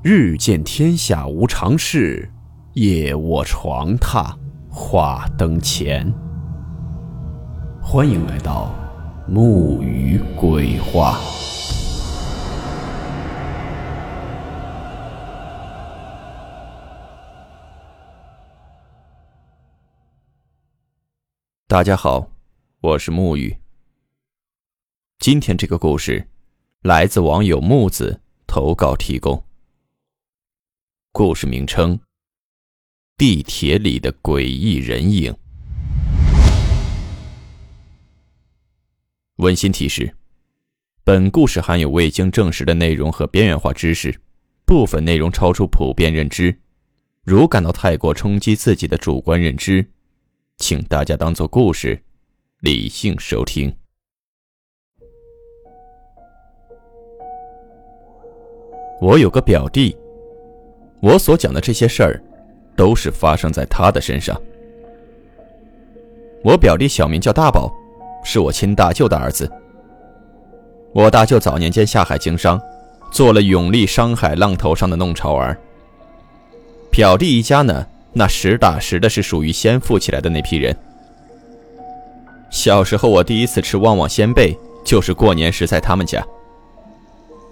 日见天下无常事，夜卧床榻话灯前。欢迎来到木鱼鬼话。大家好，我是木鱼。今天这个故事来自网友木子投稿提供。故事名称：地铁里的诡异人影。温馨提示：本故事含有未经证实的内容和边缘化知识，部分内容超出普遍认知。如感到太过冲击自己的主观认知，请大家当做故事，理性收听。我有个表弟。我所讲的这些事儿，都是发生在他的身上。我表弟小名叫大宝，是我亲大舅的儿子。我大舅早年间下海经商，做了永利商海浪头上的弄潮儿。表弟一家呢，那实打实的是属于先富起来的那批人。小时候我第一次吃旺旺仙贝，就是过年时在他们家。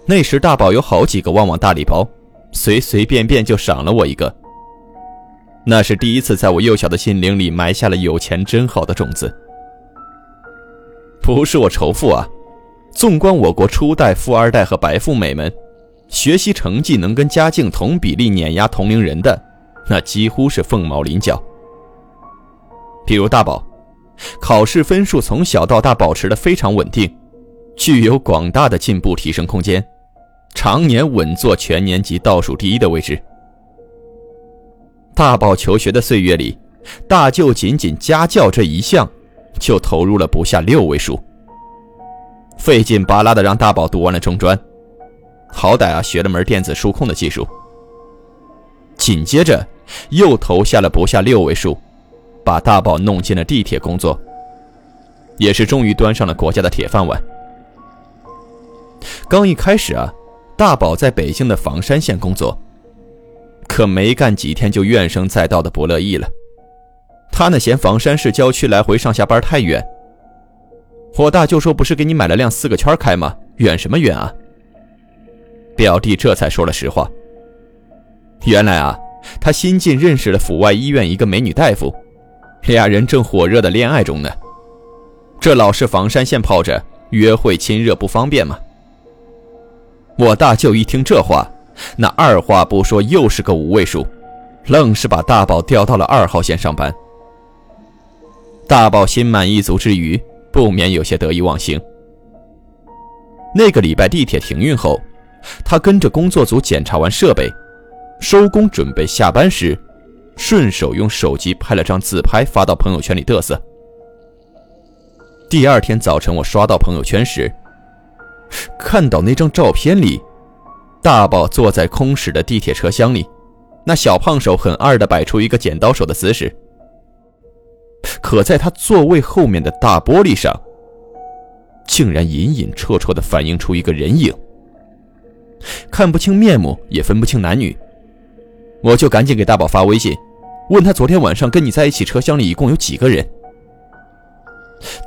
那时大宝有好几个旺旺大礼包。随随便便就赏了我一个，那是第一次在我幼小的心灵里埋下了有钱真好的种子。不是我仇富啊，纵观我国初代富二代和白富美们，学习成绩能跟家境同比例碾压同龄人的，那几乎是凤毛麟角。比如大宝，考试分数从小到大保持的非常稳定，具有广大的进步提升空间。常年稳坐全年级倒数第一的位置。大宝求学的岁月里，大舅仅仅家教这一项，就投入了不下六位数。费劲巴拉的让大宝读完了中专，好歹啊学了门电子数控的技术。紧接着又投下了不下六位数，把大宝弄进了地铁工作，也是终于端上了国家的铁饭碗。刚一开始啊。大宝在北京的房山县工作，可没干几天就怨声载道的不乐意了。他呢嫌房山市郊区来回上下班太远。我大舅说：“不是给你买了辆四个圈开吗？远什么远啊？”表弟这才说了实话。原来啊，他新近认识了府外医院一个美女大夫，俩人正火热的恋爱中呢。这老是房山县泡着，约会亲热不方便嘛。我大舅一听这话，那二话不说又是个五位数，愣是把大宝调到了二号线上班。大宝心满意足之余，不免有些得意忘形。那个礼拜地铁停运后，他跟着工作组检查完设备，收工准备下班时，顺手用手机拍了张自拍发到朋友圈里嘚瑟。第二天早晨，我刷到朋友圈时。看到那张照片里，大宝坐在空驶的地铁车厢里，那小胖手很二的摆出一个剪刀手的姿势。可在他座位后面的大玻璃上，竟然隐隐绰绰的反映出一个人影，看不清面目，也分不清男女。我就赶紧给大宝发微信，问他昨天晚上跟你在一起车厢里一共有几个人。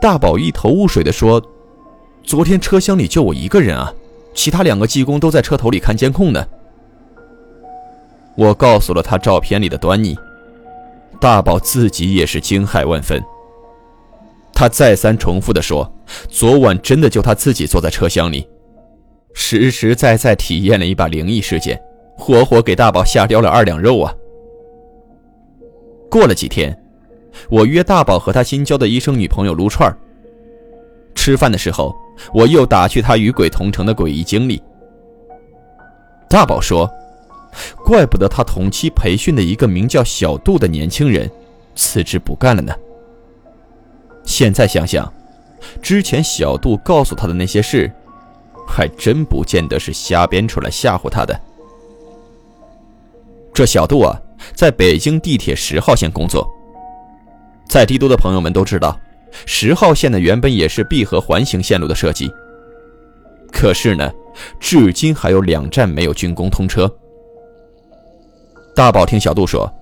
大宝一头雾水的说。昨天车厢里就我一个人啊，其他两个技工都在车头里看监控呢。我告诉了他照片里的端倪，大宝自己也是惊骇万分。他再三重复的说，昨晚真的就他自己坐在车厢里，实实在在体验了一把灵异事件，活活给大宝吓掉了二两肉啊。过了几天，我约大宝和他新交的医生女朋友撸串儿吃饭的时候。我又打趣他与鬼同城的诡异经历。大宝说：“怪不得他同期培训的一个名叫小杜的年轻人辞职不干了呢。现在想想，之前小杜告诉他的那些事，还真不见得是瞎编出来吓唬他的。这小杜啊，在北京地铁十号线工作，在帝都的朋友们都知道。”十号线呢，原本也是闭合环形线路的设计，可是呢，至今还有两站没有竣工通车，大宝听小杜说，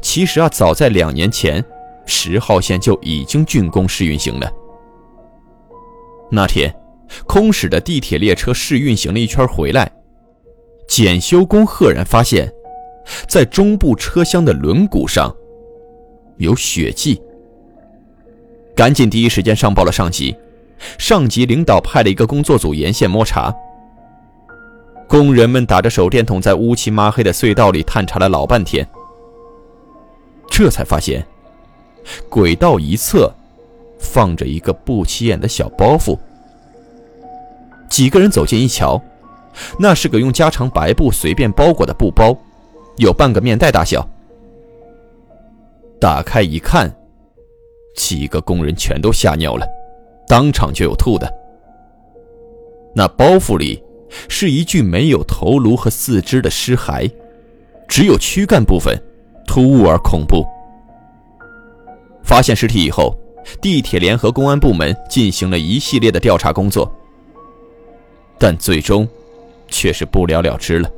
其实啊，早在两年前，十号线就已经竣工试运行了。那天，空驶的地铁列车试运行了一圈回来，检修工赫然发现，在中部车厢的轮毂上有血迹，赶紧第一时间上报了上级，上级领导派了一个工作组沿线摸查。工人们打着手电筒在乌漆抹黑的隧道里探查了老半天，这才发现，轨道一侧。放着一个不起眼的小包袱，几个人走近一瞧，那是个用加长白布随便包裹的布包，有半个面袋大小。打开一看，几个工人全都吓尿了，当场就有吐的。那包袱里是一具没有头颅和四肢的尸骸，只有躯干部分，突兀而恐怖。发现尸体以后。地铁联合公安部门进行了一系列的调查工作，但最终却是不了了之了。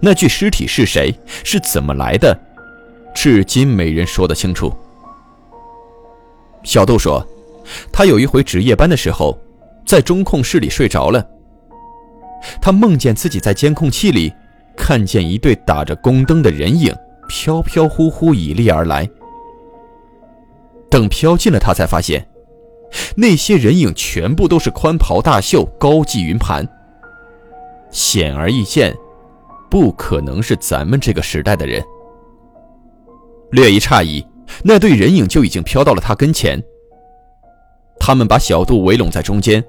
那具尸体是谁？是怎么来的？至今没人说得清楚。小杜说，他有一回值夜班的时候，在中控室里睡着了。他梦见自己在监控器里看见一对打着宫灯的人影飘飘忽忽倚立而来。等飘近了，他才发现，那些人影全部都是宽袍大袖、高髻云盘。显而易见，不可能是咱们这个时代的人。略一诧异，那对人影就已经飘到了他跟前。他们把小杜围拢在中间，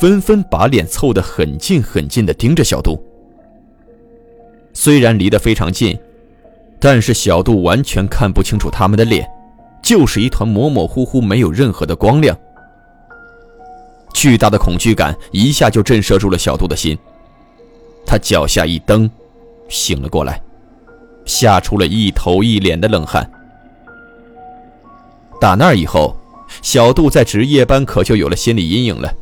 纷纷把脸凑得很近很近的盯着小杜。虽然离得非常近，但是小杜完全看不清楚他们的脸。就是一团模模糊糊，没有任何的光亮。巨大的恐惧感一下就震慑住了小杜的心，他脚下一蹬，醒了过来，吓出了一头一脸的冷汗。打那以后，小杜在值夜班可就有了心理阴影了。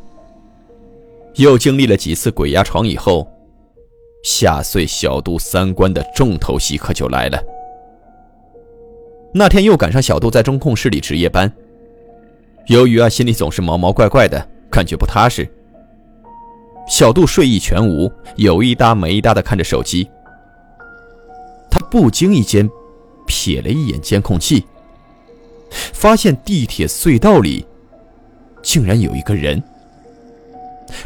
又经历了几次鬼压床以后，吓碎小杜三观的重头戏可就来了。那天又赶上小杜在中控室里值夜班，由于啊心里总是毛毛怪怪的，感觉不踏实。小杜睡意全无，有一搭没一搭的看着手机。他不经意间瞥了一眼监控器，发现地铁隧道里竟然有一个人。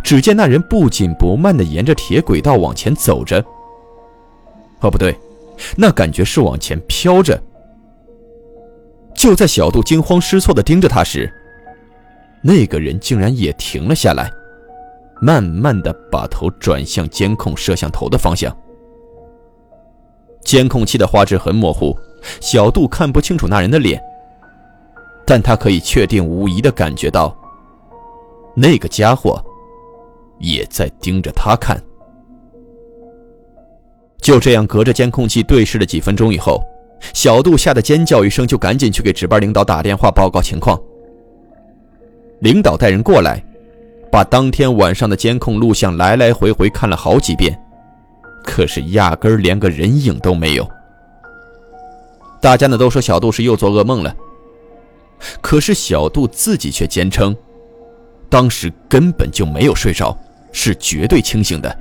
只见那人不紧不慢地沿着铁轨道往前走着。哦，不对，那感觉是往前飘着。就在小杜惊慌失措地盯着他时，那个人竟然也停了下来，慢慢地把头转向监控摄像头的方向。监控器的画质很模糊，小杜看不清楚那人的脸，但他可以确定无疑地感觉到，那个家伙也在盯着他看。就这样，隔着监控器对视了几分钟以后。小杜吓得尖叫一声，就赶紧去给值班领导打电话报告情况。领导带人过来，把当天晚上的监控录像来来回回看了好几遍，可是压根连个人影都没有。大家呢都说小杜是又做噩梦了，可是小杜自己却坚称，当时根本就没有睡着，是绝对清醒的。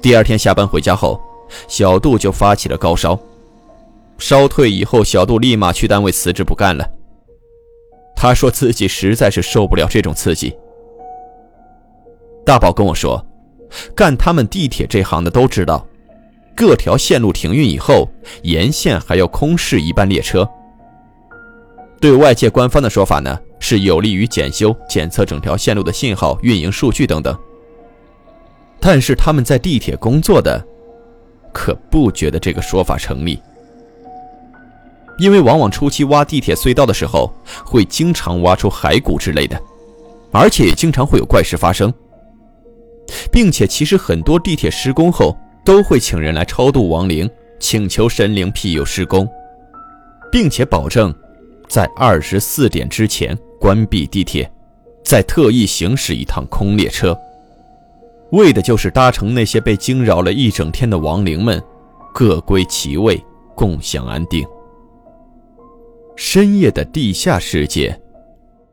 第二天下班回家后。小杜就发起了高烧，烧退以后，小杜立马去单位辞职不干了。他说自己实在是受不了这种刺激。大宝跟我说，干他们地铁这行的都知道，各条线路停运以后，沿线还要空驶一班列车。对外界官方的说法呢，是有利于检修、检测整条线路的信号、运营数据等等。但是他们在地铁工作的。可不觉得这个说法成立，因为往往初期挖地铁隧道的时候，会经常挖出骸骨之类的，而且也经常会有怪事发生，并且其实很多地铁施工后都会请人来超度亡灵，请求神灵庇佑施工，并且保证在二十四点之前关闭地铁，再特意行驶一趟空列车。为的就是搭乘那些被惊扰了一整天的亡灵们，各归其位，共享安定。深夜的地下世界，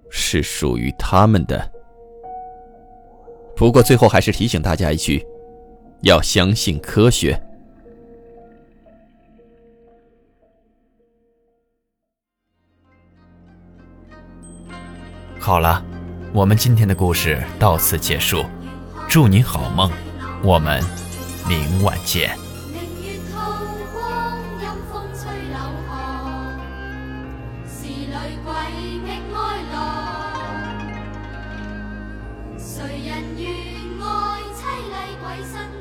是属于他们的。不过最后还是提醒大家一句：要相信科学。好了，我们今天的故事到此结束，祝你好梦，我们明晚见。谁人愿爱凄厉鬼神？